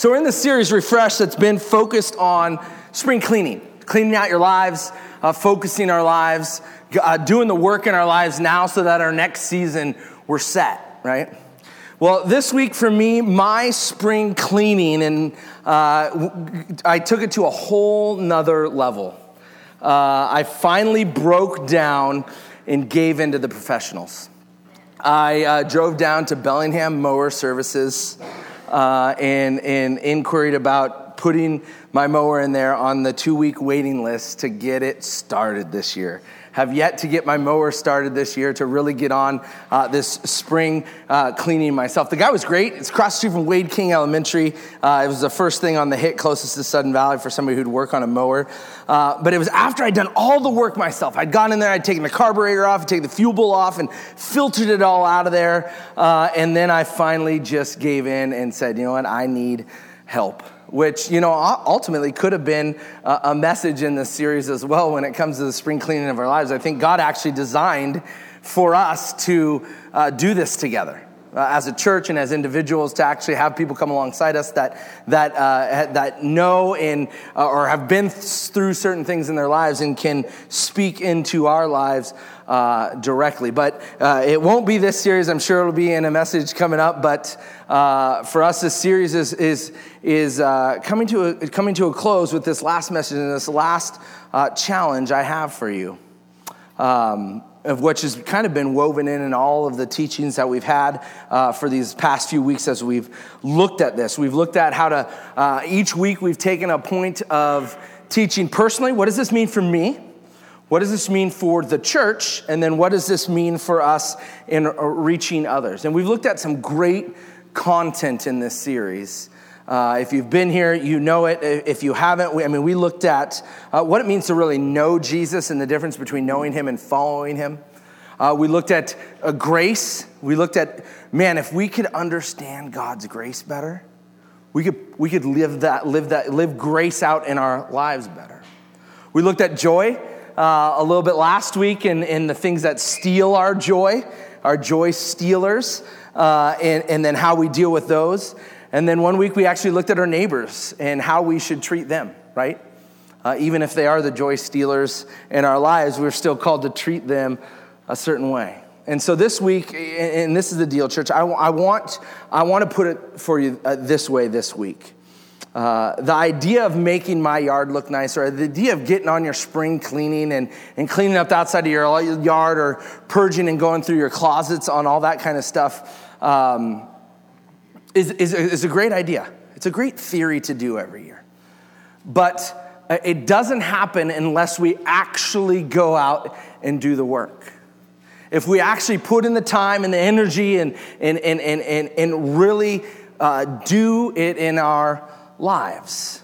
So, we're in the series Refresh that's been focused on spring cleaning, cleaning out your lives, uh, focusing our lives, uh, doing the work in our lives now so that our next season we're set, right? Well, this week for me, my spring cleaning, and uh, I took it to a whole nother level. Uh, I finally broke down and gave in to the professionals. I uh, drove down to Bellingham Mower Services uh, and, and inquired about putting my mower in there on the two week waiting list to get it started this year have yet to get my mower started this year to really get on uh, this spring uh, cleaning myself. The guy was great. It's across the street from Wade King Elementary. Uh, it was the first thing on the hit closest to Sudden Valley for somebody who'd work on a mower. Uh, but it was after I'd done all the work myself. I'd gone in there, I'd taken the carburetor off, I'd taken the fuel bowl off, and filtered it all out of there. Uh, and then I finally just gave in and said, you know what, I need help which, you know, ultimately could have been a message in this series as well when it comes to the spring cleaning of our lives. I think God actually designed for us to uh, do this together. Uh, as a church and as individuals to actually have people come alongside us that that uh, that know and uh, or have been through certain things in their lives and can speak into our lives uh, directly. But uh, it won't be this series. I'm sure it'll be in a message coming up. But uh, for us, this series is is is coming to a, coming to a close with this last message and this last challenge I have for you. Um, of which has kind of been woven in in all of the teachings that we've had uh, for these past few weeks as we've looked at this. We've looked at how to, each week we've taken a point of teaching personally. What does this mean for me? What does this mean for the church? And then what does this mean for us in uh, reaching others? And we've looked at some great content in this series. Uh, if you've been here, you know it. If you haven't, we, I mean, we looked at uh, what it means to really know Jesus and the difference between knowing him and following him. Uh, we looked at uh, grace. We looked at, man, if we could understand God's grace better, we could, we could live that, live that, live grace out in our lives better. We looked at joy uh, a little bit last week in, in the things that steal our joy, our joy stealers, uh, and, and then how we deal with those. And then one week we actually looked at our neighbors and how we should treat them, right? Uh, even if they are the joy stealers in our lives, we're still called to treat them a certain way. And so this week, and this is the deal, church, I, I want, I want to put it for you uh, this way this week. Uh, the idea of making my yard look nice, or the idea of getting on your spring cleaning and, and cleaning up the outside of your yard, or purging and going through your closets on all that kind of stuff, um, is, is, is a great idea. It's a great theory to do every year. But uh, it doesn't happen unless we actually go out and do the work. If we actually put in the time and the energy and, and, and, and, and, and really uh, do it in our lives.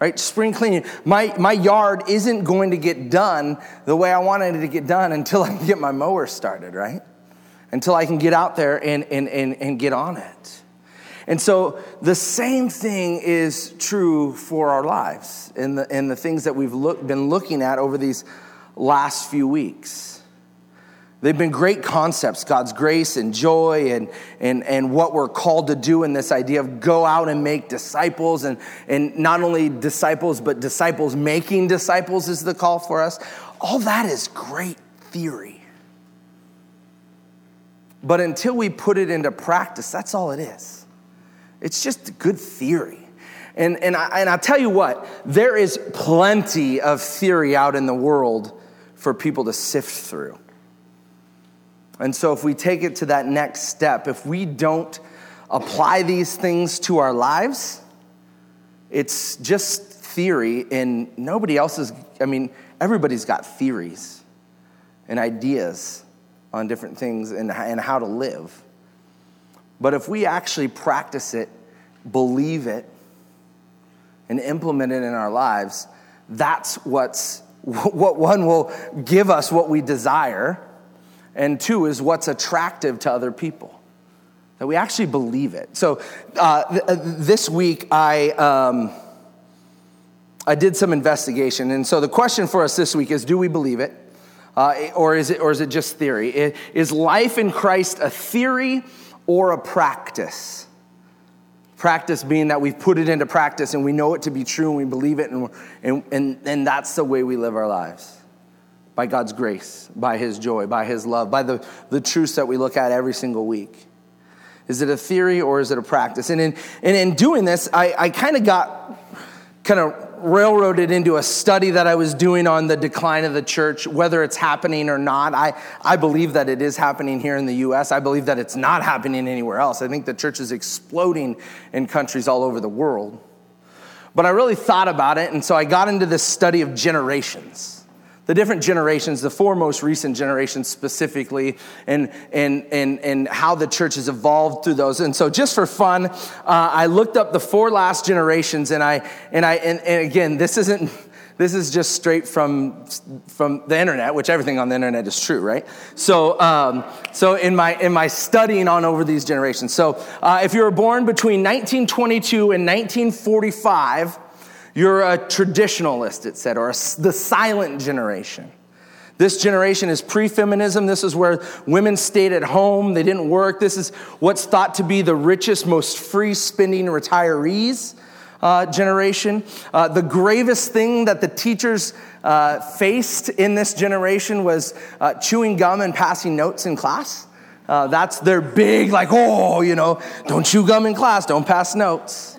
Right? Spring cleaning. My, my yard isn't going to get done the way I wanted it to get done until I can get my mower started, right? Until I can get out there and, and, and, and get on it. And so the same thing is true for our lives and the, and the things that we've look, been looking at over these last few weeks. They've been great concepts God's grace and joy, and, and, and what we're called to do in this idea of go out and make disciples, and, and not only disciples, but disciples making disciples is the call for us. All that is great theory. But until we put it into practice, that's all it is. It's just good theory. And, and, I, and I'll tell you what, there is plenty of theory out in the world for people to sift through. And so, if we take it to that next step, if we don't apply these things to our lives, it's just theory, and nobody else is, I mean, everybody's got theories and ideas on different things and, and how to live. But if we actually practice it, believe it, and implement it in our lives, that's what's what one will give us what we desire and two is what's attractive to other people. That we actually believe it. So uh, th- uh, this week, I, um, I did some investigation. And so the question for us this week is do we believe it? Uh, or, is it or is it just theory? Is life in Christ a theory or a practice? Practice being that we've put it into practice and we know it to be true and we believe it, and, and, and, and that's the way we live our lives by God's grace, by His joy, by His love, by the, the truths that we look at every single week. Is it a theory or is it a practice? And in, and in doing this, I, I kind of got kind of railroaded into a study that I was doing on the decline of the church, whether it's happening or not. I, I believe that it is happening here in the US. I believe that it's not happening anywhere else. I think the church is exploding in countries all over the world. But I really thought about it, and so I got into this study of generations the different generations, the four most recent generations specifically, and, and, and, and how the church has evolved through those. And so, just for fun, uh, I looked up the four last generations, and I, and I, and, and again, this isn't, this is just straight from, from the internet, which everything on the internet is true, right? So, um, so in my in my studying on over these generations, so uh, if you were born between 1922 and 1945 you're a traditionalist, it said, or a, the silent generation. This generation is pre feminism. This is where women stayed at home, they didn't work. This is what's thought to be the richest, most free spending retirees. Uh, generation. Uh, the gravest thing that the teachers uh, faced in this generation was uh, chewing gum and passing notes in class. Uh, that's their big, like, oh, you know, don't chew gum in class, don't pass notes.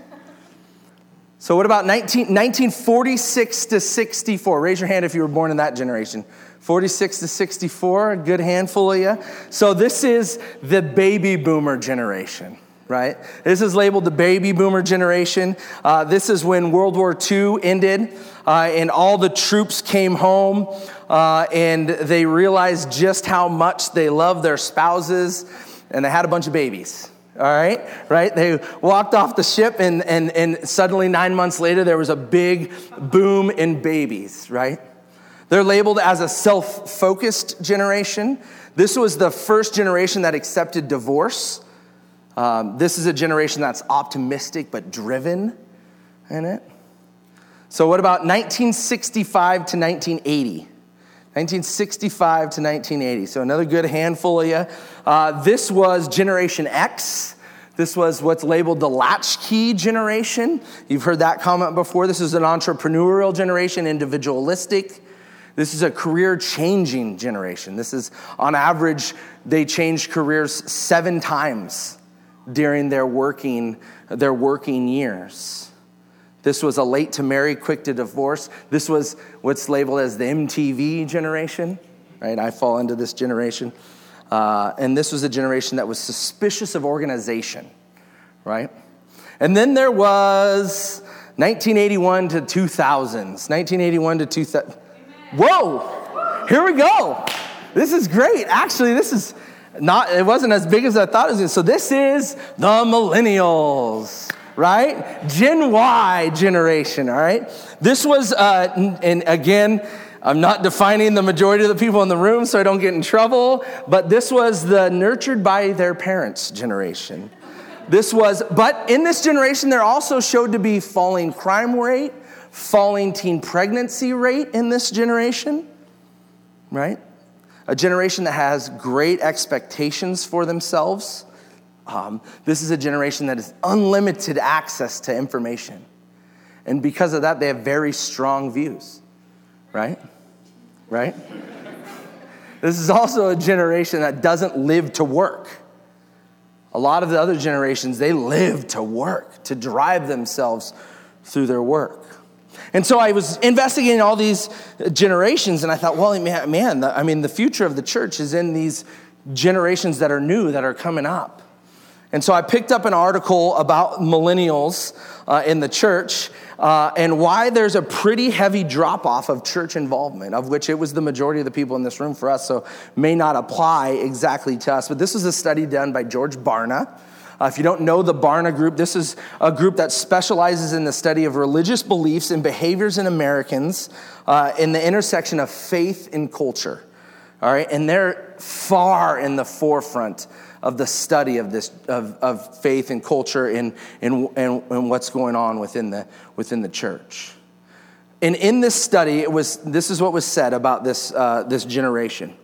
So, what about 19, 1946 to 64? Raise your hand if you were born in that generation. 46 to 64, a good handful of you. So, this is the baby boomer generation, right? This is labeled the baby boomer generation. Uh, this is when World War II ended uh, and all the troops came home uh, and they realized just how much they loved their spouses and they had a bunch of babies all right? Right? They walked off the ship and, and, and suddenly nine months later there was a big boom in babies right? They're labeled as a self-focused generation. This was the first generation that accepted divorce. Um, this is a generation that's optimistic but driven in it? So what about 1965 to 1980 1965 to 1980. So, another good handful of you. Uh, this was Generation X. This was what's labeled the latchkey generation. You've heard that comment before. This is an entrepreneurial generation, individualistic. This is a career changing generation. This is, on average, they change careers seven times during their working, their working years. This was a late to marry, quick to divorce. This was what's labeled as the MTV generation, right? I fall into this generation. Uh, and this was a generation that was suspicious of organization, right? And then there was 1981 to 2000s. 1981 to 2000. Whoa! Here we go. This is great. Actually, this is not, it wasn't as big as I thought it was. So this is the millennials right? Gen Y generation, all right? This was, uh, and again, I'm not defining the majority of the people in the room so I don't get in trouble, but this was the nurtured by their parents generation. This was, but in this generation, there also showed to be falling crime rate, falling teen pregnancy rate in this generation, right? A generation that has great expectations for themselves um, this is a generation that has unlimited access to information. And because of that, they have very strong views, right? Right? this is also a generation that doesn't live to work. A lot of the other generations, they live to work, to drive themselves through their work. And so I was investigating all these generations, and I thought, well, man, I mean, the future of the church is in these generations that are new, that are coming up. And so I picked up an article about millennials uh, in the church uh, and why there's a pretty heavy drop off of church involvement, of which it was the majority of the people in this room for us, so may not apply exactly to us. But this was a study done by George Barna. Uh, if you don't know the Barna Group, this is a group that specializes in the study of religious beliefs and behaviors in Americans uh, in the intersection of faith and culture. All right, and they're far in the forefront of the study of this of, of faith and culture and, and, and, and what's going on within the within the church. And in this study, it was this is what was said about this uh, this generation.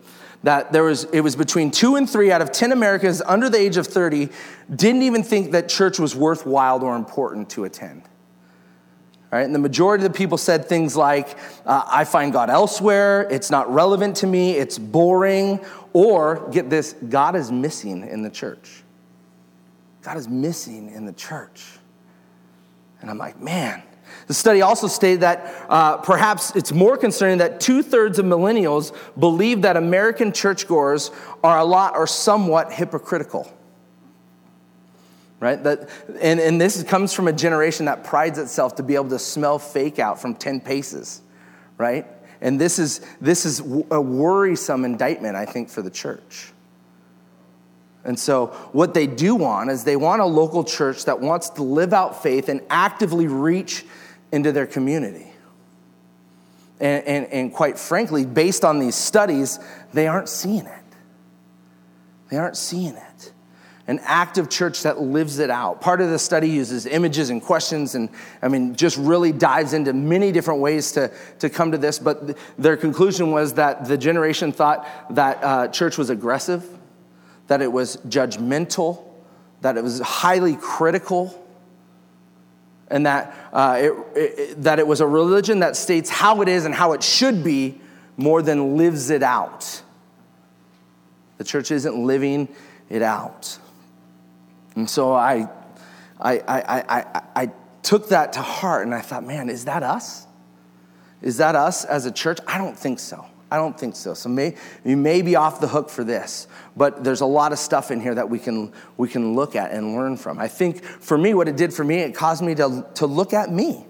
that there was, it was between two and three out of 10 Americans under the age of 30 didn't even think that church was worthwhile or important to attend. Right? And the majority of the people said things like, uh, I find God elsewhere, it's not relevant to me, it's boring, or get this, God is missing in the church. God is missing in the church. And I'm like, man. The study also stated that uh, perhaps it's more concerning that two thirds of millennials believe that American churchgoers are a lot or somewhat hypocritical right? That, and, and this comes from a generation that prides itself to be able to smell fake out from 10 paces, right? And this is, this is a worrisome indictment, I think, for the church. And so, what they do want is they want a local church that wants to live out faith and actively reach into their community. And, and, and quite frankly, based on these studies, they aren't seeing it. They aren't seeing it an active church that lives it out. Part of the study uses images and questions, and I mean, just really dives into many different ways to, to come to this. But th- their conclusion was that the generation thought that uh, church was aggressive, that it was judgmental, that it was highly critical, and that, uh, it, it, that it was a religion that states how it is and how it should be more than lives it out. The church isn't living it out. And so I, I, I, I, I took that to heart and I thought, man, is that us? Is that us as a church? I don't think so. I don't think so. So may, you may be off the hook for this, but there's a lot of stuff in here that we can, we can look at and learn from. I think for me, what it did for me, it caused me to, to look at me.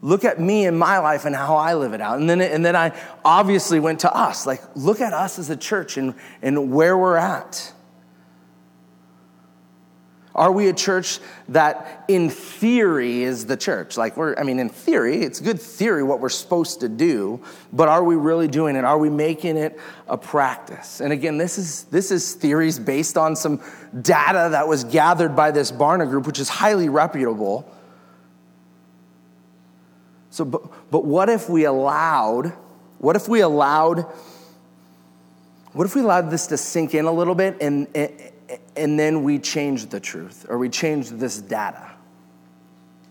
Look at me and my life and how I live it out. And then, and then I obviously went to us. Like, look at us as a church and, and where we're at. Are we a church that in theory is the church? Like we're, I mean, in theory, it's good theory what we're supposed to do, but are we really doing it? Are we making it a practice? And again, this is this is theories based on some data that was gathered by this Barna group, which is highly reputable. So, but, but what if we allowed, what if we allowed, what if we allowed this to sink in a little bit and, and and then we changed the truth or we changed this data.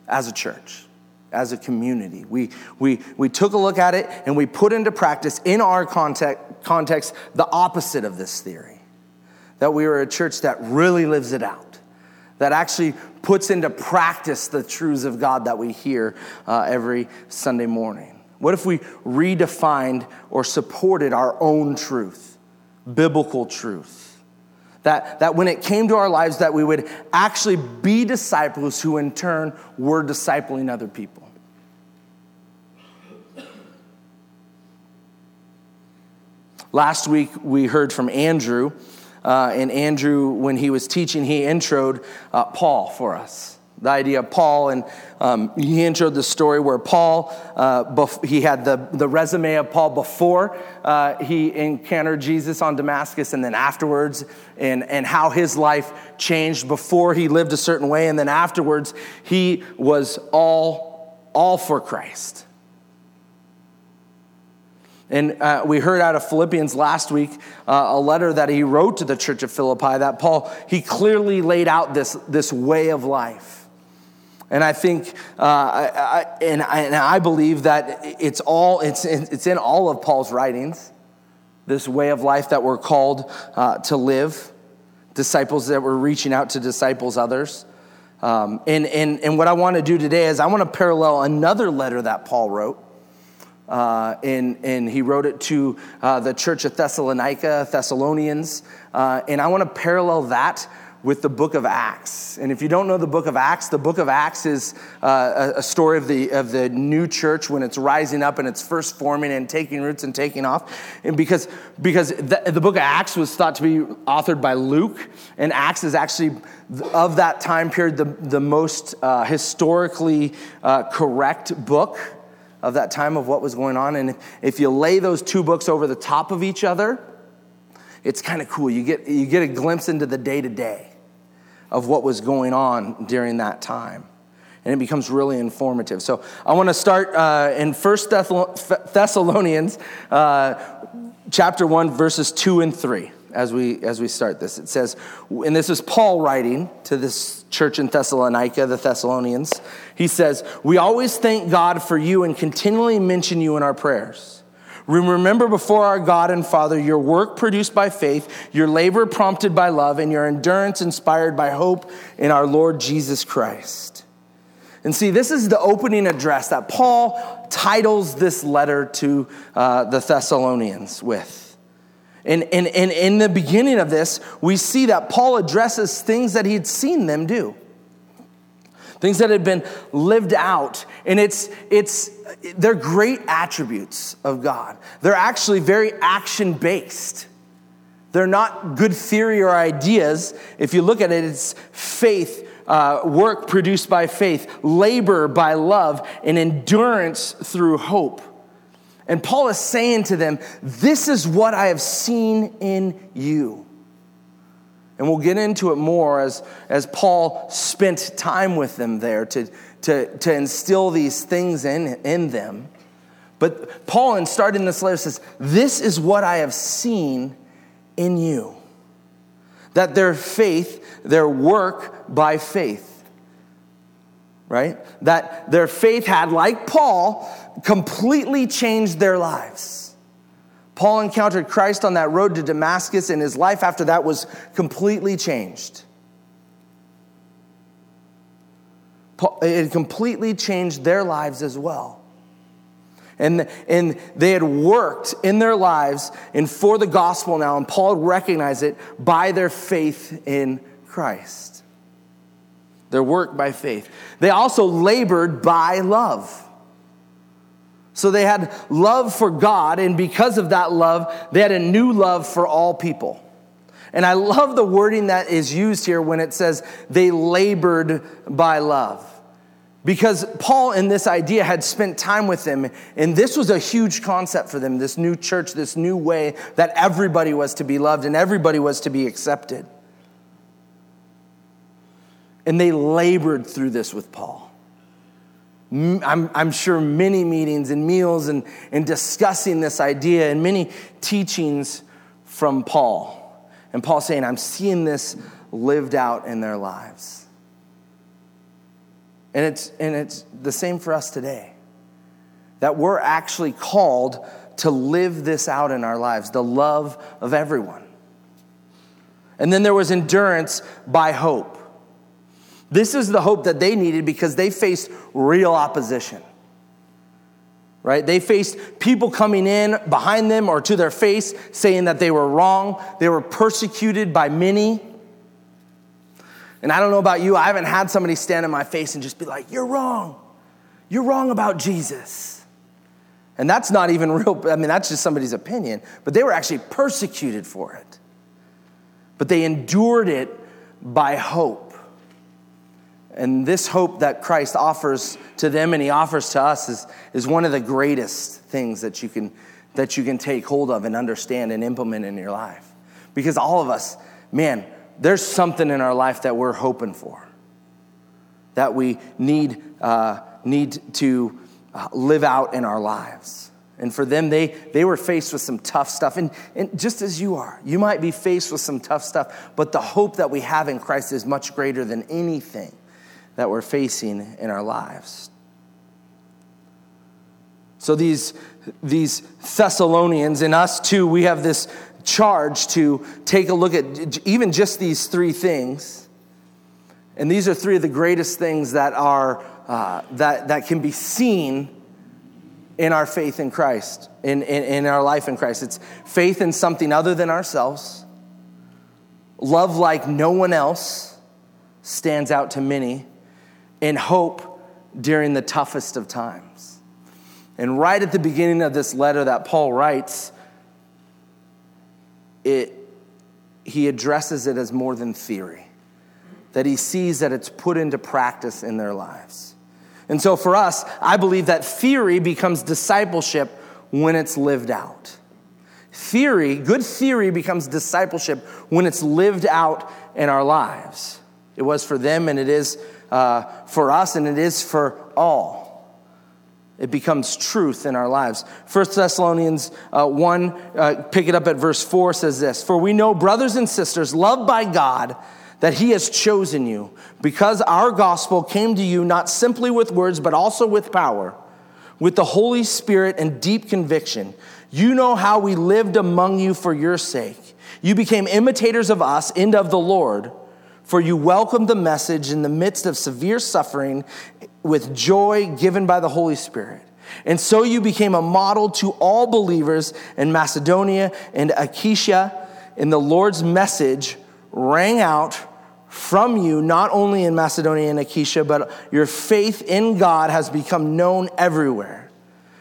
As a church as a community we, we, we took a look at it and we put into practice in our context, context the opposite of this theory. That we are a church that really lives it out that actually puts into practice the truths of god that we hear uh, every sunday morning. What if we redefined or supported our own truth biblical truth that, that when it came to our lives that we would actually be disciples who in turn were discipling other people. Last week we heard from andrew uh, and andrew when he was teaching he introed uh, paul for us the idea of Paul, and um, he introed the story where Paul, uh, bef- he had the, the resume of Paul before uh, he encountered Jesus on Damascus, and then afterwards, and, and how his life changed before he lived a certain way, and then afterwards, he was all, all for Christ. And uh, we heard out of Philippians last week uh, a letter that he wrote to the church of Philippi that Paul, he clearly laid out this, this way of life. And I think, uh, I, I, and, I, and I believe that it's all, it's in, it's in all of Paul's writings, this way of life that we're called uh, to live, disciples that we're reaching out to disciples others. Um, and, and, and what I want to do today is I want to parallel another letter that Paul wrote. Uh, and, and he wrote it to uh, the church of Thessalonica, Thessalonians. Uh, and I want to parallel that with the book of Acts. And if you don't know the book of Acts, the book of Acts is uh, a story of the, of the new church when it's rising up and it's first forming and taking roots and taking off. And because, because the, the book of Acts was thought to be authored by Luke, and Acts is actually, of that time period, the, the most uh, historically uh, correct book of that time of what was going on. And if you lay those two books over the top of each other, it's kind of cool. You get, you get a glimpse into the day to day of what was going on during that time. And it becomes really informative. So I want to start uh, in First Thessalonians uh, chapter 1, verses 2 and 3 as we as we start this. It says, and this is Paul writing to this church in Thessalonica, the Thessalonians. He says, "We always thank God for you and continually mention you in our prayers. Remember before our God and Father your work produced by faith, your labor prompted by love, and your endurance inspired by hope in our Lord Jesus Christ." And see, this is the opening address that Paul titles this letter to uh, the Thessalonians with. And, and, and in the beginning of this, we see that Paul addresses things that he'd seen them do, things that had been lived out. And it's, it's, they're great attributes of God. They're actually very action based. They're not good theory or ideas. If you look at it, it's faith, uh, work produced by faith, labor by love, and endurance through hope. And Paul is saying to them, This is what I have seen in you. And we'll get into it more as, as Paul spent time with them there to, to, to instill these things in, in them. But Paul, in starting this letter, says, This is what I have seen in you. That their faith, their work by faith, right? That their faith had, like Paul, completely changed their lives. Paul encountered Christ on that road to Damascus, and his life after that was completely changed. It completely changed their lives as well. And, and they had worked in their lives and for the gospel now, and Paul recognized it by their faith in Christ their work by faith. They also labored by love. So they had love for God, and because of that love, they had a new love for all people. And I love the wording that is used here when it says they labored by love. Because Paul, in this idea, had spent time with them, and this was a huge concept for them this new church, this new way that everybody was to be loved and everybody was to be accepted. And they labored through this with Paul. I'm, I'm, sure many meetings and meals and, and discussing this idea and many teachings from Paul. And Paul saying, I'm seeing this lived out in their lives. And it's, and it's the same for us today. That we're actually called to live this out in our lives, the love of everyone. And then there was endurance by hope. This is the hope that they needed because they faced real opposition. Right? They faced people coming in behind them or to their face saying that they were wrong. They were persecuted by many. And I don't know about you, I haven't had somebody stand in my face and just be like, You're wrong. You're wrong about Jesus. And that's not even real, I mean, that's just somebody's opinion, but they were actually persecuted for it. But they endured it by hope. And this hope that Christ offers to them and he offers to us is, is one of the greatest things that you, can, that you can take hold of and understand and implement in your life. Because all of us, man, there's something in our life that we're hoping for, that we need, uh, need to uh, live out in our lives. And for them, they, they were faced with some tough stuff. And, and just as you are, you might be faced with some tough stuff, but the hope that we have in Christ is much greater than anything that we're facing in our lives. So these, these Thessalonians and us too, we have this charge to take a look at even just these three things. And these are three of the greatest things that are uh, that, that can be seen in our faith in Christ, in, in, in our life in Christ. It's faith in something other than ourselves, love like no one else stands out to many, and hope during the toughest of times. And right at the beginning of this letter that Paul writes, it, he addresses it as more than theory, that he sees that it's put into practice in their lives. And so for us, I believe that theory becomes discipleship when it's lived out. Theory, good theory becomes discipleship when it's lived out in our lives. It was for them and it is uh, for us, and it is for all. it becomes truth in our lives. 1 Thessalonians uh, 1, uh, pick it up at verse 4, says this For we know, brothers and sisters, loved by God, that He has chosen you, because our gospel came to you not simply with words, but also with power, with the Holy Spirit and deep conviction. You know how we lived among you for your sake. You became imitators of us and of the Lord, for you welcomed the message in the midst of severe suffering with joy given by the Holy Spirit. And so you became a model to all believers in Macedonia and Achaia, and the Lord's message rang out from you, not only in Macedonia and Achaia, but your faith in God has become known everywhere.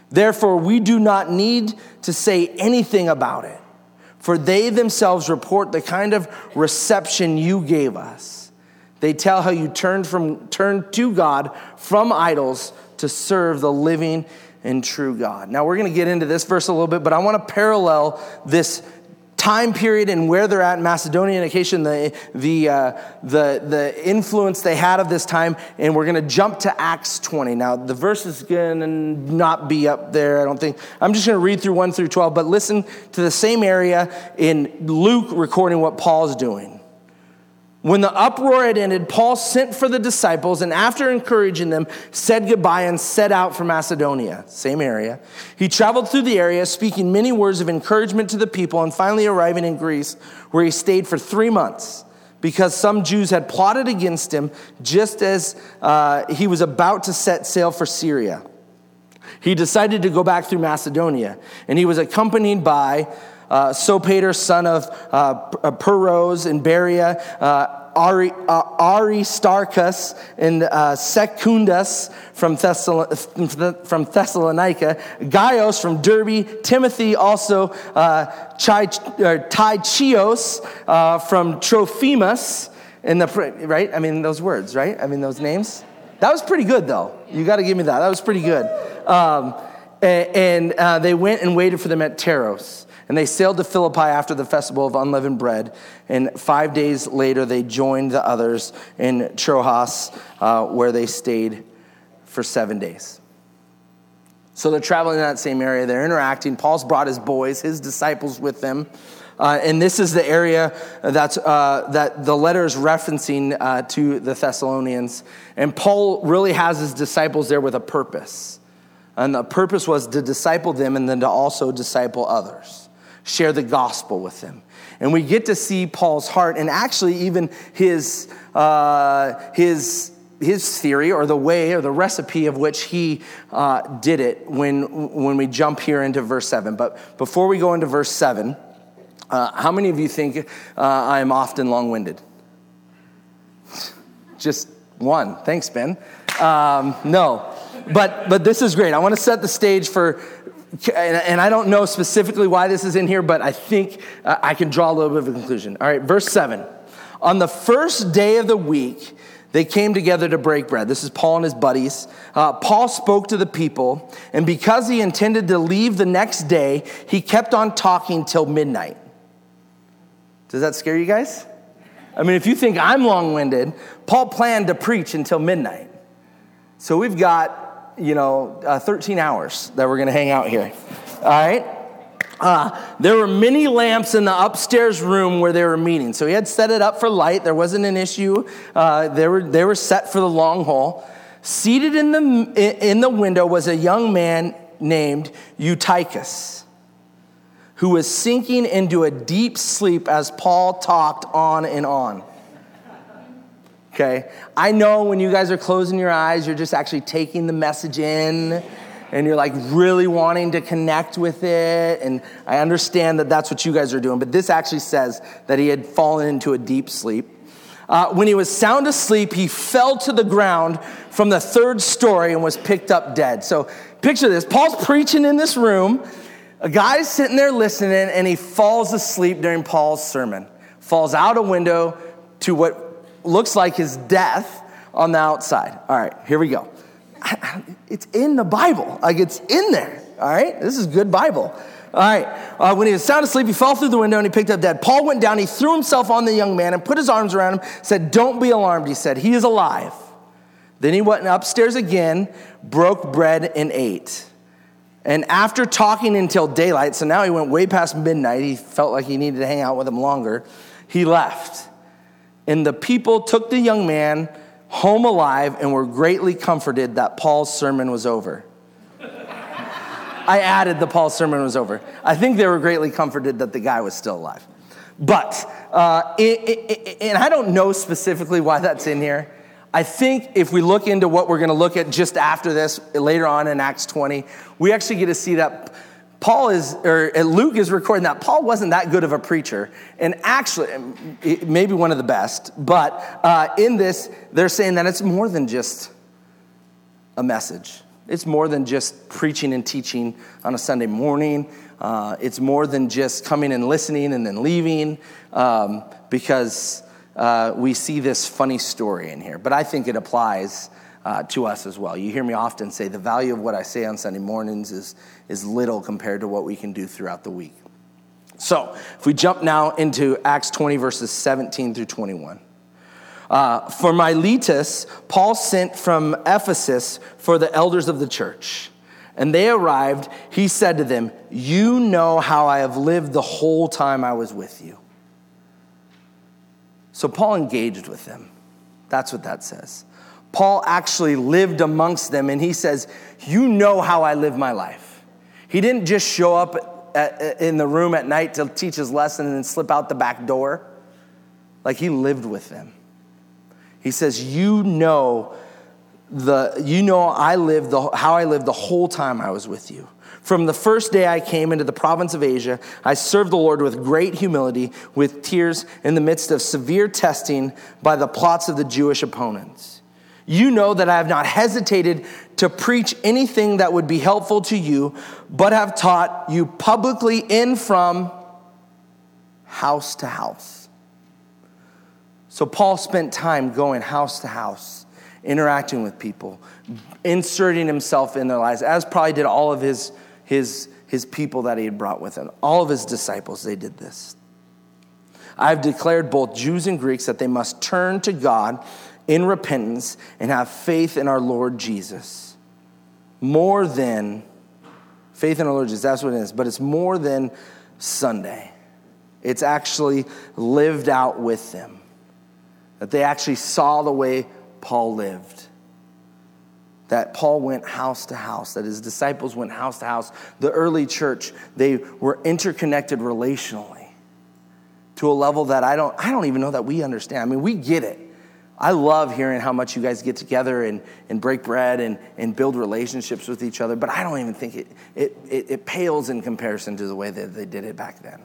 Therefore, we do not need to say anything about it, for they themselves report the kind of reception you gave us. They tell how you turned, from, turned to God from idols to serve the living and true God. Now, we're going to get into this verse a little bit, but I want to parallel this time period and where they're at in Macedonia and Achaia, the, the, uh, the, the influence they had of this time, and we're going to jump to Acts 20. Now, the verse is going to not be up there, I don't think. I'm just going to read through 1 through 12, but listen to the same area in Luke recording what Paul's doing. When the uproar had ended, Paul sent for the disciples and, after encouraging them, said goodbye and set out for Macedonia, same area. He traveled through the area, speaking many words of encouragement to the people, and finally arriving in Greece, where he stayed for three months because some Jews had plotted against him just as uh, he was about to set sail for Syria. He decided to go back through Macedonia, and he was accompanied by uh, Sopater, son of uh, Pyrrhus and Berea, uh, Ari, uh, Aristarchus and uh, Secundus from, from Thessalonica, Gaius from Derbe, Timothy also, uh, Chai, Tychios uh, from Trophimus, in the, right? I mean, those words, right? I mean, those names. That was pretty good, though. You got to give me that. That was pretty good. Um, and, and uh, they went and waited for them at Tyros. And they sailed to Philippi after the festival of unleavened bread. And five days later, they joined the others in Troas, uh, where they stayed for seven days. So they're traveling in that same area. They're interacting. Paul's brought his boys, his disciples with them. Uh, and this is the area that's, uh, that the letter is referencing uh, to the Thessalonians. And Paul really has his disciples there with a purpose. And the purpose was to disciple them and then to also disciple others share the gospel with them. And we get to see Paul's heart and actually even his, uh, his, his theory or the way or the recipe of which he uh, did it when, when we jump here into verse 7. But before we go into verse 7, uh, how many of you think uh, I am often long winded? Just one. Thanks, Ben. Um, no, but, but this is great. I want to set the stage for and I don't know specifically why this is in here, but I think uh, I can draw a little bit of a conclusion. All right, verse 7. On the first day of the week, they came together to break bread. This is Paul and his buddies. Uh, Paul spoke to the people, and because he intended to leave the next day, he kept on talking till midnight. Does that scare you guys? I mean, if you think I'm long winded, Paul planned to preach until midnight. So we've got you know, uh, 13 hours that we're going to hang out here. All right? Uh, there were many lamps in the upstairs room where they were meeting. So he had set it up for light. There wasn't an issue. Uh, they, were, they were set for the long haul. Seated in the, in the window was a young man named Eutychus, who was sinking into a deep sleep as Paul talked on and on okay? I know when you guys are closing your eyes, you're just actually taking the message in and you're like really wanting to connect with it. And I understand that that's what you guys are doing, but this actually says that he had fallen into a deep sleep. Uh, when he was sound asleep, he fell to the ground from the third story and was picked up dead. So picture this Paul's preaching in this room. A guy's sitting there listening, and he falls asleep during Paul's sermon, falls out a window to what looks like his death on the outside. All right, here we go. It's in the Bible, like it's in there. All right, this is good Bible. All right, uh, when he was sound asleep, he fell through the window and he picked up dead. Paul went down, he threw himself on the young man and put his arms around him, said, Don't be alarmed, he said, He is alive. Then he went upstairs again, broke bread, and ate. And after talking until daylight, so now he went way past midnight, he felt like he needed to hang out with him longer, he left. And the people took the young man home alive and were greatly comforted that Paul's sermon was over. I added the Paul's sermon was over. I think they were greatly comforted that the guy was still alive. But, uh, it, it, it, and I don't know specifically why that's in here. I think if we look into what we're going to look at just after this, later on in Acts 20, we actually get to see that Paul is, or Luke is recording that Paul wasn't that good of a preacher. And actually, maybe one of the best, but uh, in this, they're saying that it's more than just a message. It's more than just preaching and teaching on a Sunday morning. Uh, it's more than just coming and listening and then leaving, um, because uh, we see this funny story in here, but I think it applies uh, to us as well. You hear me often say the value of what I say on Sunday mornings is, is little compared to what we can do throughout the week. So, if we jump now into Acts 20, verses 17 through 21. Uh, for Miletus, Paul sent from Ephesus for the elders of the church. And they arrived. He said to them, You know how I have lived the whole time I was with you so Paul engaged with them. That's what that says. Paul actually lived amongst them, and he says, You know how I live my life. He didn't just show up at, in the room at night to teach his lesson and then slip out the back door. Like he lived with them. He says, You know the you know I lived the, how I lived the whole time I was with you. From the first day I came into the province of Asia, I served the Lord with great humility, with tears in the midst of severe testing by the plots of the Jewish opponents. You know that I have not hesitated to preach anything that would be helpful to you, but have taught you publicly in from house to house. So Paul spent time going house to house, interacting with people, inserting himself in their lives, as probably did all of his his, his people that he had brought with him. All of his disciples, they did this. I've declared both Jews and Greeks that they must turn to God in repentance and have faith in our Lord Jesus. More than faith in our Lord Jesus, that's what it is, but it's more than Sunday. It's actually lived out with them. That they actually saw the way Paul lived that Paul went house to house, that his disciples went house to house. The early church, they were interconnected relationally to a level that I don't, I don't even know that we understand. I mean, we get it. I love hearing how much you guys get together and, and break bread and, and build relationships with each other, but I don't even think it, it, it, it pales in comparison to the way that they did it back then.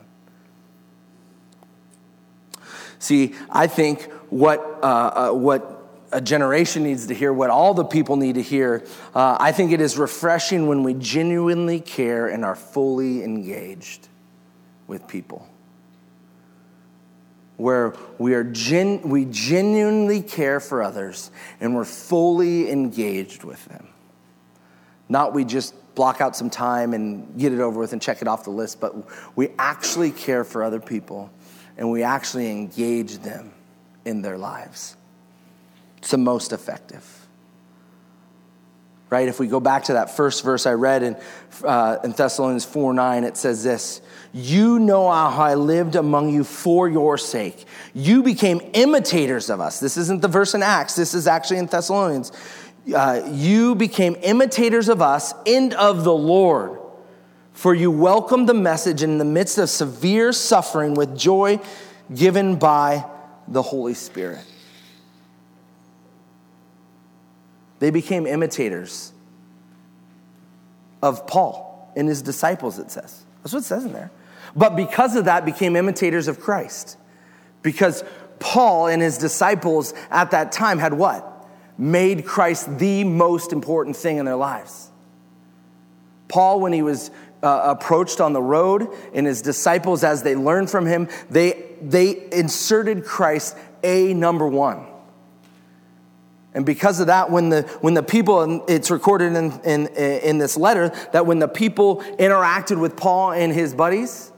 See, I think what, uh, uh, what a generation needs to hear, what all the people need to hear. Uh, I think it is refreshing when we genuinely care and are fully engaged with people. Where we, are gen- we genuinely care for others and we're fully engaged with them. Not we just block out some time and get it over with and check it off the list, but we actually care for other people and we actually engage them in their lives. It's the most effective. Right? If we go back to that first verse I read in, uh, in Thessalonians 4 9, it says this You know how I lived among you for your sake. You became imitators of us. This isn't the verse in Acts, this is actually in Thessalonians. Uh, you became imitators of us and of the Lord. For you welcomed the message in the midst of severe suffering with joy given by the Holy Spirit. They became imitators of Paul and his disciples, it says. That's what it says in there. But because of that, became imitators of Christ. Because Paul and his disciples at that time had what? Made Christ the most important thing in their lives. Paul, when he was uh, approached on the road, and his disciples, as they learned from him, they, they inserted Christ a number one. And because of that, when the, when the people, it's recorded in, in, in this letter, that when the people interacted with Paul and his buddies,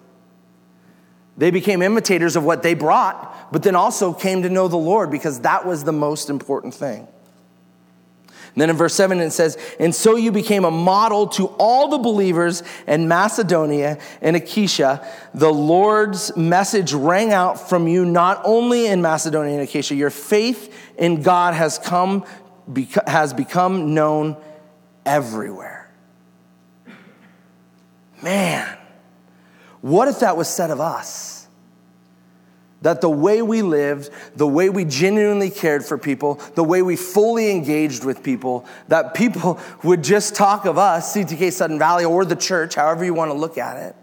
they became imitators of what they brought, but then also came to know the Lord because that was the most important thing. Then in verse 7 it says, And so you became a model to all the believers in Macedonia and Achaia. The Lord's message rang out from you not only in Macedonia and Achaia, your faith in God has come has become known everywhere. Man, what if that was said of us? That the way we lived, the way we genuinely cared for people, the way we fully engaged with people, that people would just talk of us, CTK Sudden Valley, or the church, however you want to look at it.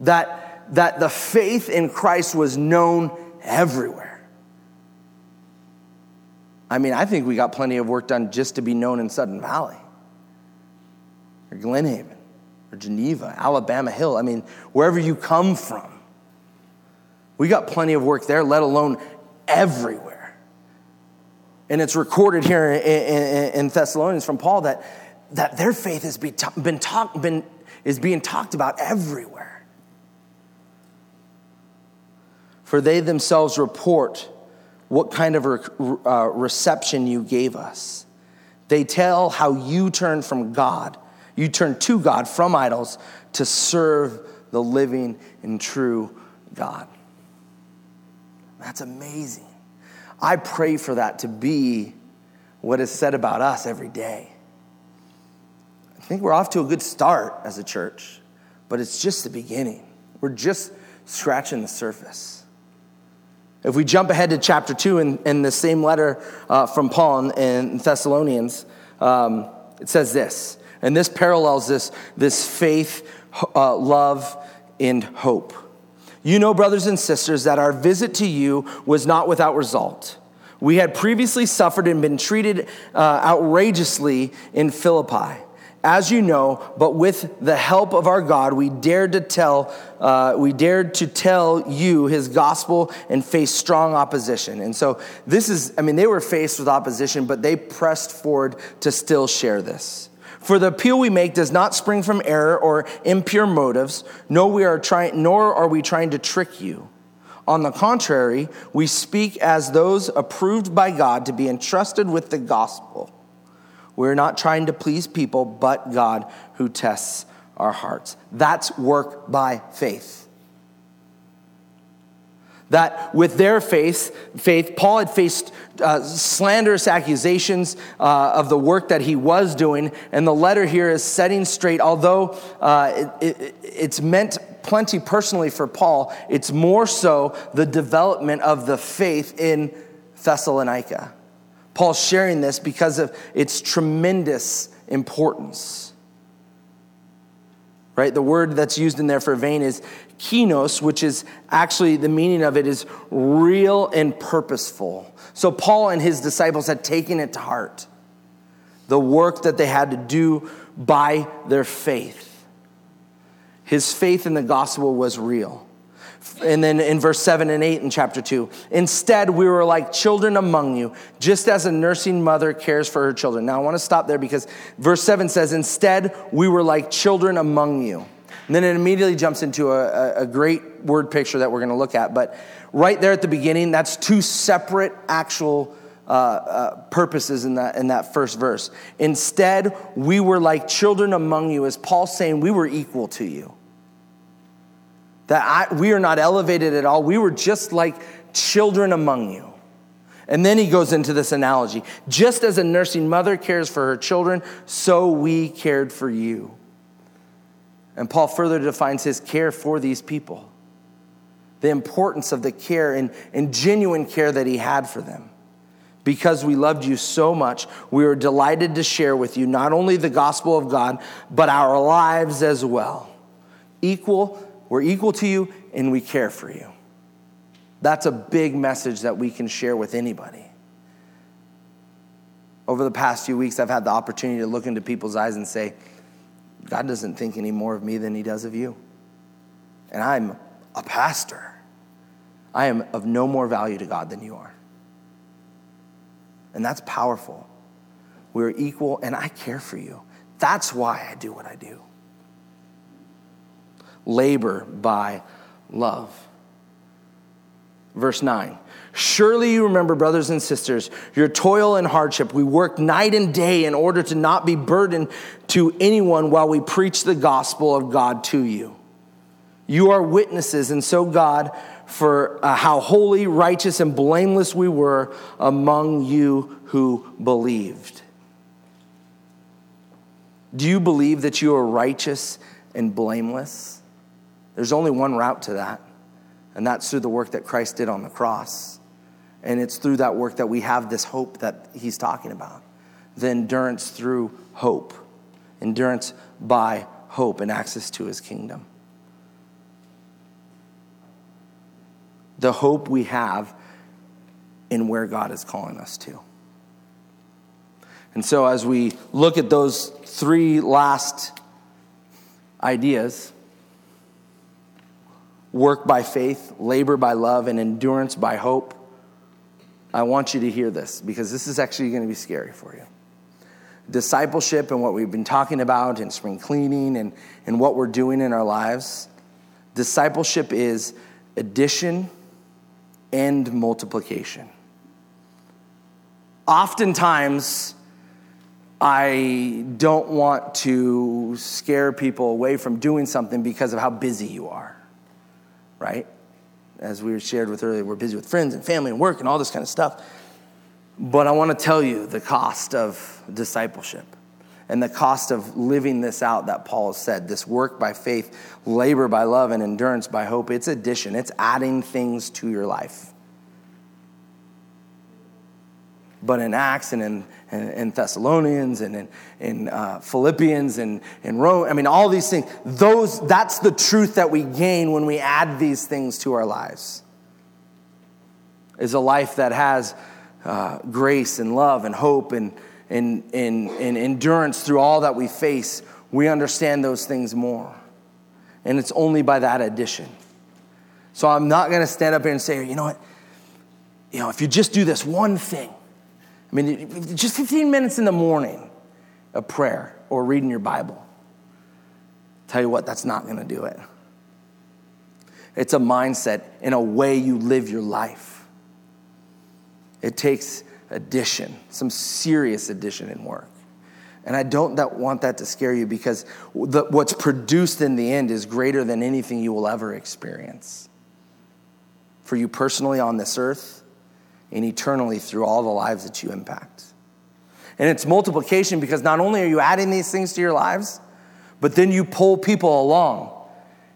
That, that the faith in Christ was known everywhere. I mean, I think we got plenty of work done just to be known in Sudden Valley, or Glen Haven, or Geneva, Alabama Hill. I mean, wherever you come from we got plenty of work there, let alone everywhere. And it's recorded here in, Thessalonians from Paul that, that their faith has been, talk, been is being talked about everywhere. For they themselves report what kind of uh, reception you gave us. They tell how you turned from God, you turned to God from idols to serve the living and true God. That's amazing. I pray for that to be what is said about us every day. I think we're off to a good start as a church, but it's just the beginning. We're just scratching the surface. If we jump ahead to chapter 2 in, in the same letter uh, from Paul in Thessalonians, um, it says this, and this parallels this, this faith, uh, love, and hope. You know, brothers and sisters, that our visit to you was not without result. We had previously suffered and been treated uh, outrageously in Philippi. As you know, but with the help of our God, we dared to tell, uh, we dared to tell you his gospel and face strong opposition. And so this is, I mean, they were faced with opposition, but they pressed forward to still share this. For the appeal we make does not spring from error or impure motives, nor, we are trying, nor are we trying to trick you. On the contrary, we speak as those approved by God to be entrusted with the gospel. We're not trying to please people, but God who tests our hearts. That's work by faith that with their faith, faith Paul had faced uh, slanderous accusations uh, of the work that he was doing, and the letter here is setting straight. Although uh, it, it, it's meant plenty personally for Paul, it's more so the development of the faith in Thessalonica. Paul's sharing this because of its tremendous importance right? The word that's used in there for vain is kenos, which is actually the meaning of it is real and purposeful. So Paul and his disciples had taken it to heart, the work that they had to do by their faith. His faith in the gospel was real. And then in verse 7 and 8 in chapter 2, instead we were like children among you, just as a nursing mother cares for her children. Now I want to stop there because verse 7 says, instead we were like children among you. And then it immediately jumps into a, a great word picture that we're going to look at. But right there at the beginning, that's two separate actual uh, uh, purposes in that, in that first verse. Instead, we were like children among you, as Paul's saying, we were equal to you. That I, we are not elevated at all. We were just like children among you. And then he goes into this analogy just as a nursing mother cares for her children, so we cared for you. And Paul further defines his care for these people, the importance of the care and, and genuine care that he had for them. Because we loved you so much, we were delighted to share with you not only the gospel of God, but our lives as well. Equal, we're equal to you and we care for you. That's a big message that we can share with anybody. Over the past few weeks, I've had the opportunity to look into people's eyes and say, God doesn't think any more of me than he does of you. And I'm a pastor. I am of no more value to God than you are. And that's powerful. We're equal, and I care for you. That's why I do what I do. Labor by love. Verse 9. Surely you remember, brothers and sisters, your toil and hardship. We work night and day in order to not be burdened to anyone while we preach the gospel of God to you. You are witnesses, and so God, for uh, how holy, righteous, and blameless we were among you who believed. Do you believe that you are righteous and blameless? There's only one route to that, and that's through the work that Christ did on the cross. And it's through that work that we have this hope that he's talking about the endurance through hope, endurance by hope, and access to his kingdom. The hope we have in where God is calling us to. And so, as we look at those three last ideas work by faith, labor by love, and endurance by hope I want you to hear this because this is actually going to be scary for you. Discipleship and what we've been talking about in spring cleaning and, and what we're doing in our lives, discipleship is addition and multiplication. Oftentimes, I don't want to scare people away from doing something because of how busy you are, right? as we shared with earlier, we're busy with friends and family and work and all this kind of stuff. But I want to tell you the cost of discipleship and the cost of living this out that Paul has said this work by faith, labor by love, and endurance by hope. It's addition, it's adding things to your life. But in Acts and in, in, in Thessalonians and in, in uh, Philippians and in Rome, I mean, all these things, those, that's the truth that we gain when we add these things to our lives. Is a life that has uh, grace and love and hope and, and, and, and endurance through all that we face. We understand those things more. And it's only by that addition. So I'm not going to stand up here and say, you know what? You know, if you just do this one thing, I mean, just 15 minutes in the morning of prayer or reading your Bible. Tell you what, that's not going to do it. It's a mindset in a way you live your life. It takes addition, some serious addition in work. And I don't that, want that to scare you because the, what's produced in the end is greater than anything you will ever experience. For you personally on this earth, and eternally through all the lives that you impact. And it's multiplication because not only are you adding these things to your lives, but then you pull people along.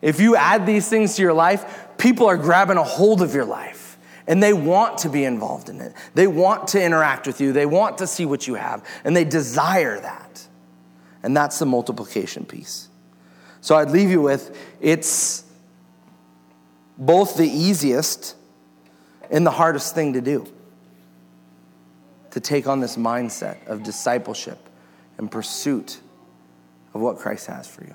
If you add these things to your life, people are grabbing a hold of your life and they want to be involved in it. They want to interact with you, they want to see what you have, and they desire that. And that's the multiplication piece. So I'd leave you with it's both the easiest and the hardest thing to do to take on this mindset of discipleship and pursuit of what Christ has for you.